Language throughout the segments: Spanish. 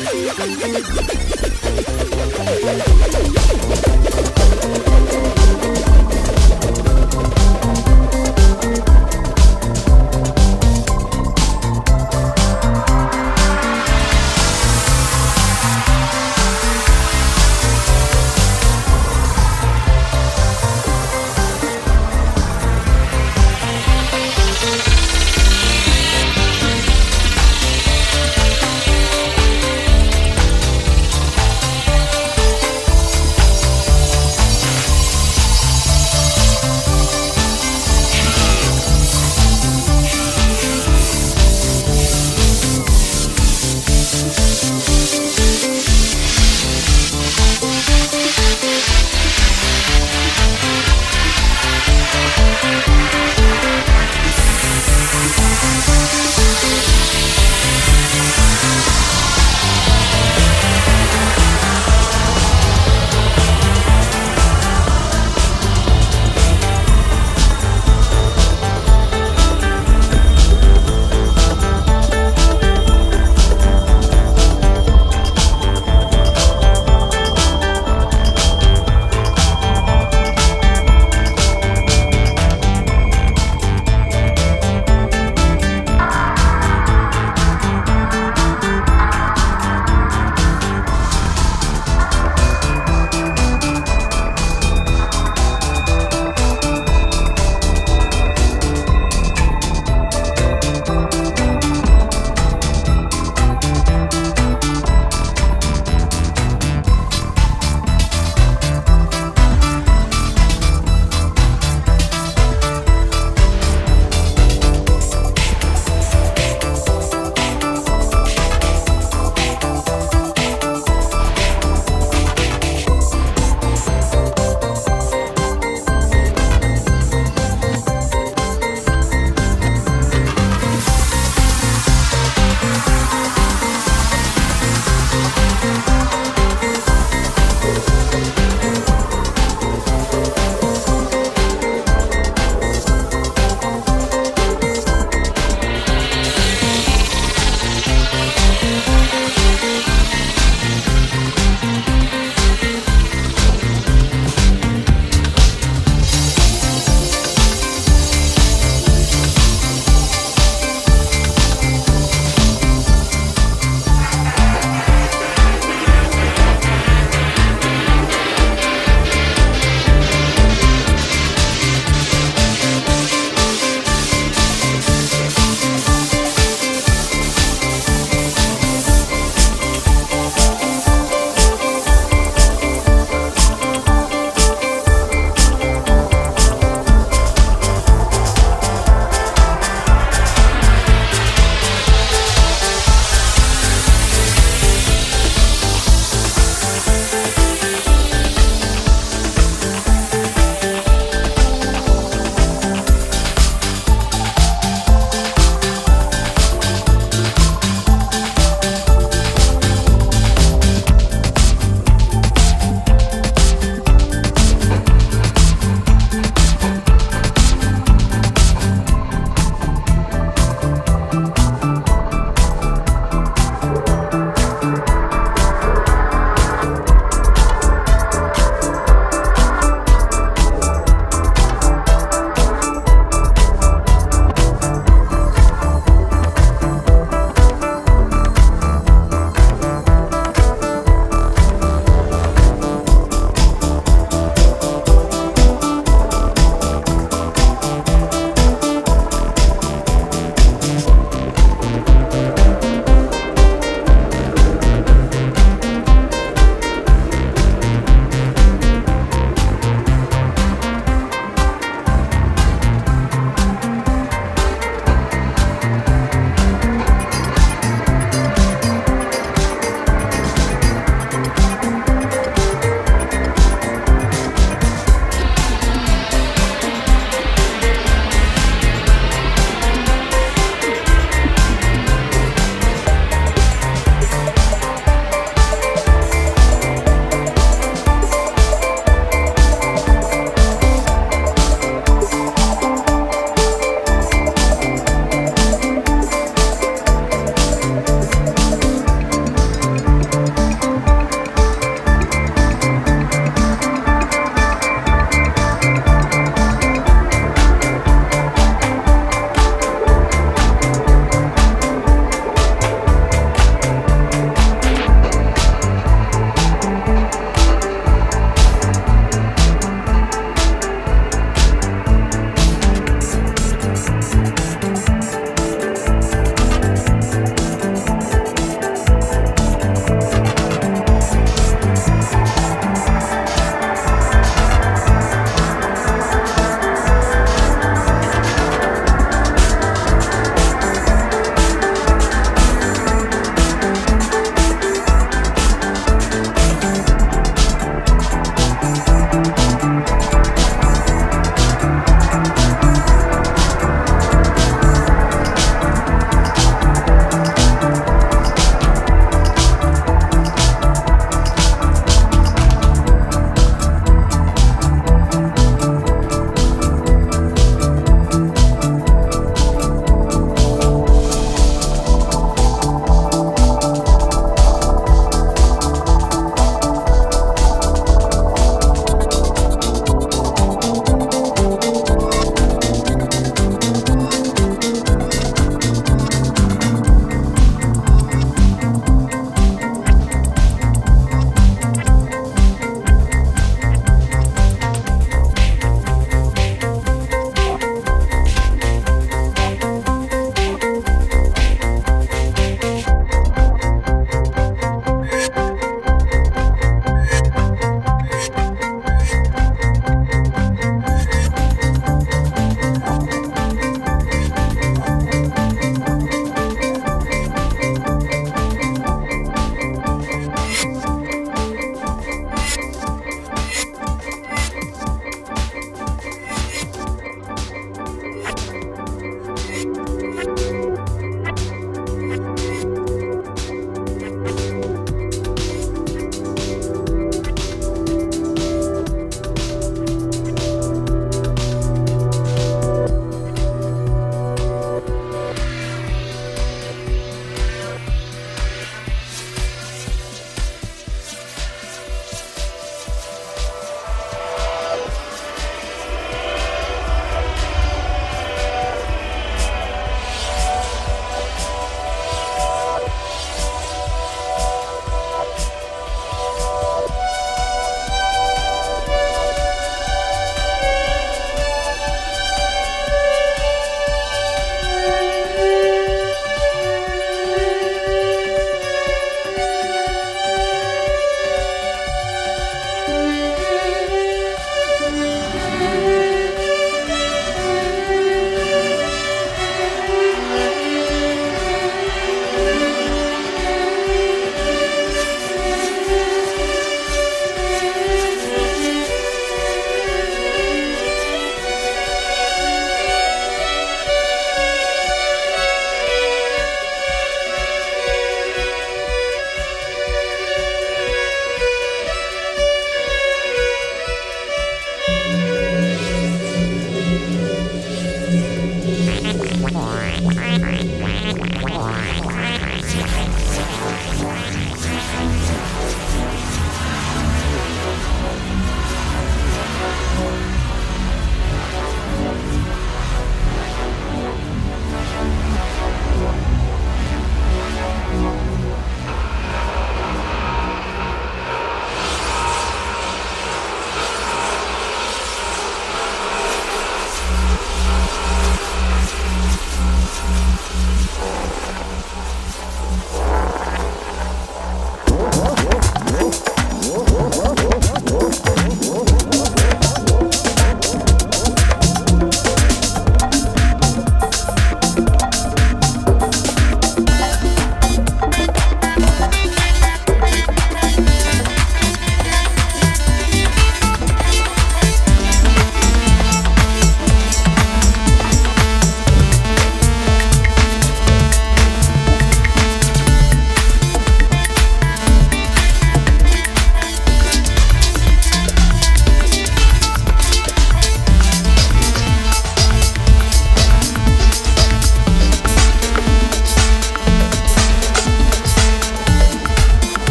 Thank you.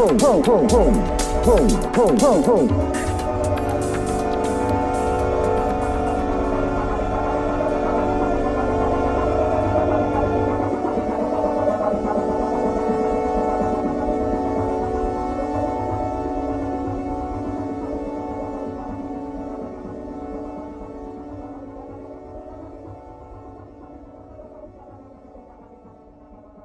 home, home, home, home, home, home, home.